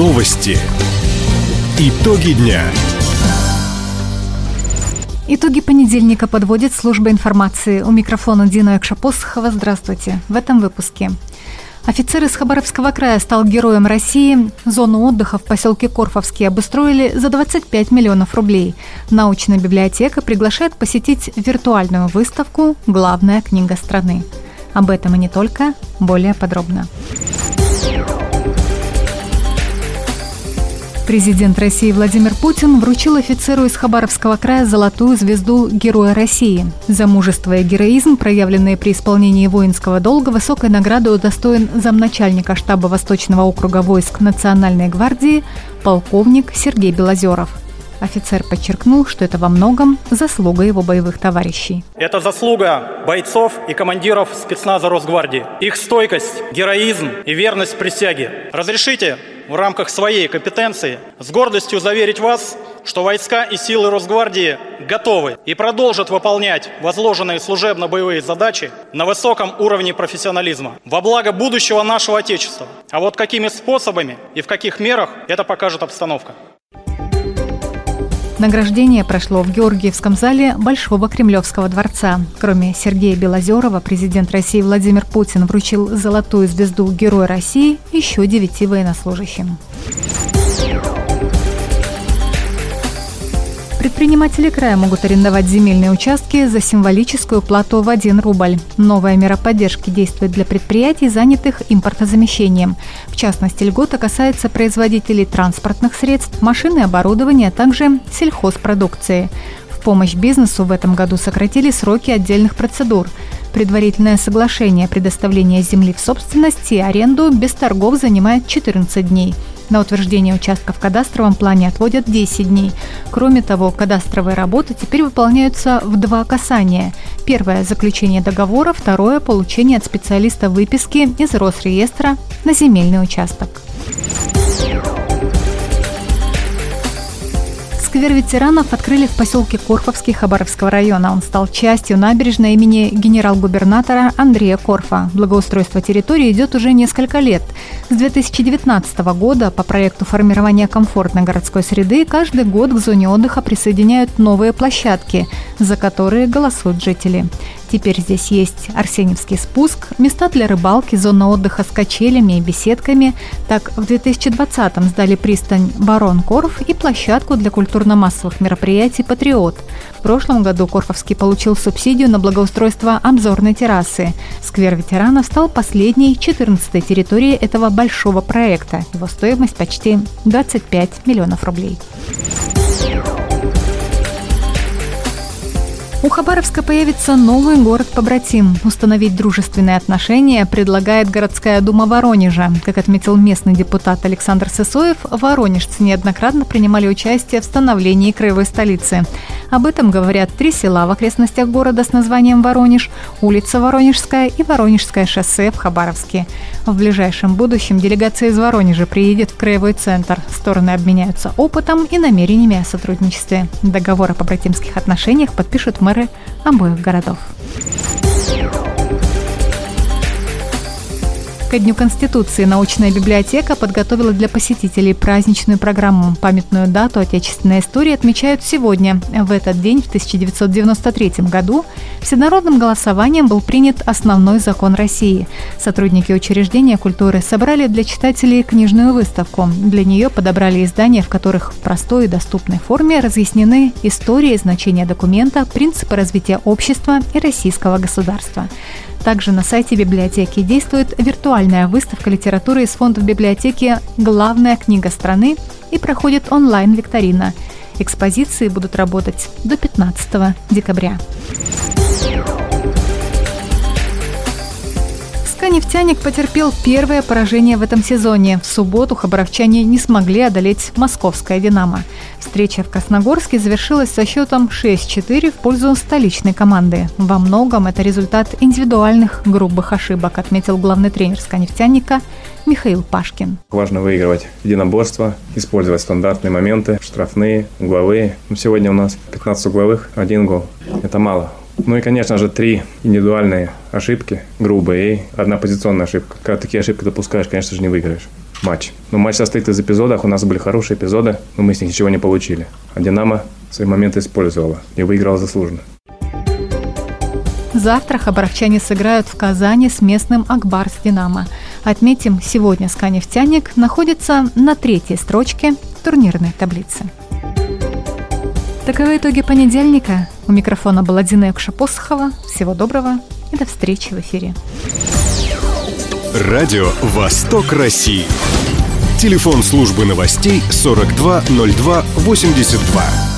Новости. Итоги дня. Итоги понедельника подводит служба информации. У микрофона Дина Экшапосхова. Здравствуйте. В этом выпуске. Офицер из Хабаровского края стал героем России. Зону отдыха в поселке Корфовский обустроили за 25 миллионов рублей. Научная библиотека приглашает посетить виртуальную выставку «Главная книга страны». Об этом и не только, более подробно. Президент России Владимир Путин вручил офицеру из Хабаровского края золотую звезду Героя России. За мужество и героизм, проявленные при исполнении воинского долга, высокой награды удостоен замначальника штаба Восточного округа войск Национальной гвардии полковник Сергей Белозеров. Офицер подчеркнул, что это во многом заслуга его боевых товарищей. Это заслуга бойцов и командиров спецназа Росгвардии. Их стойкость, героизм и верность присяге. Разрешите в рамках своей компетенции с гордостью заверить вас, что войска и силы Росгвардии готовы и продолжат выполнять возложенные служебно-боевые задачи на высоком уровне профессионализма во благо будущего нашего Отечества. А вот какими способами и в каких мерах это покажет обстановка. Награждение прошло в Георгиевском зале Большого Кремлевского дворца. Кроме Сергея Белозерова, президент России Владимир Путин вручил золотую звезду Героя России еще девяти военнослужащим. Предприниматели края могут арендовать земельные участки за символическую плату в 1 рубль. Новая мера поддержки действует для предприятий, занятых импортозамещением. В частности, льгота касается производителей транспортных средств, машин и оборудования, а также сельхозпродукции. В помощь бизнесу в этом году сократили сроки отдельных процедур. Предварительное соглашение предоставления земли в собственность и аренду без торгов занимает 14 дней – на утверждение участка в кадастровом плане отводят 10 дней. Кроме того, кадастровые работы теперь выполняются в два касания. Первое – заключение договора, второе – получение от специалиста выписки из Росреестра на земельный участок. Сквер ветеранов открыли в поселке Корфовский Хабаровского района. Он стал частью набережной имени генерал-губернатора Андрея Корфа. Благоустройство территории идет уже несколько лет. С 2019 года по проекту формирования комфортной городской среды каждый год к зоне отдыха присоединяют новые площадки, за которые голосуют жители. Теперь здесь есть Арсеньевский спуск, места для рыбалки, зона отдыха с качелями и беседками. Так, в 2020-м сдали пристань Барон Корф и площадку для культурно-массовых мероприятий «Патриот». В прошлом году Корфовский получил субсидию на благоустройство обзорной террасы. Сквер ветеранов стал последней, 14-й территорией этого большого проекта. Его стоимость почти 25 миллионов рублей. У Хабаровска появится новый город-побратим. Установить дружественные отношения предлагает городская дума Воронежа. Как отметил местный депутат Александр Сысоев, воронежцы неоднократно принимали участие в становлении краевой столицы. Об этом говорят три села в окрестностях города с названием Воронеж, улица Воронежская и Воронежское шоссе в Хабаровске. В ближайшем будущем делегация из Воронежа приедет в краевой центр. Стороны обменяются опытом и намерениями о сотрудничестве. Договор о побратимских отношениях подпишут мэры обоих городов. Ко Дню Конституции научная библиотека подготовила для посетителей праздничную программу. Памятную дату отечественной истории отмечают сегодня. В этот день, в 1993 году, всенародным голосованием был принят основной закон России. Сотрудники учреждения культуры собрали для читателей книжную выставку. Для нее подобрали издания, в которых в простой и доступной форме разъяснены история и значение документа, принципы развития общества и российского государства. Также на сайте библиотеки действует виртуальная выставка литературы из фондов библиотеки «Главная книга страны» и проходит онлайн-викторина. Экспозиции будут работать до 15 декабря. «Нефтяник» потерпел первое поражение в этом сезоне. В субботу хабаровчане не смогли одолеть московское «Динамо». Встреча в Красногорске завершилась со счетом 6-4 в пользу столичной команды. Во многом это результат индивидуальных грубых ошибок, отметил главный тренер «Нефтяника» Михаил Пашкин. Важно выигрывать единоборство, использовать стандартные моменты, штрафные, угловые. Сегодня у нас 15 угловых, один гол. Это мало. Ну и, конечно же, три индивидуальные ошибки, грубые, и одна позиционная ошибка. Когда такие ошибки допускаешь, конечно же, не выиграешь. матч. Но матч состоит из эпизодов. У нас были хорошие эпизоды, но мы с них ничего не получили. А «Динамо» свои моменты использовала и выиграла заслуженно. Завтра хабаровчане сыграют в Казани с местным Акбарс «Динамо». Отметим, сегодня «Сканефтяник» находится на третьей строчке турнирной таблицы. Таковы итоги понедельника. У микрофона была Дина Посохова. Всего доброго и до встречи в эфире. Радио «Восток России». Телефон службы новостей 420282.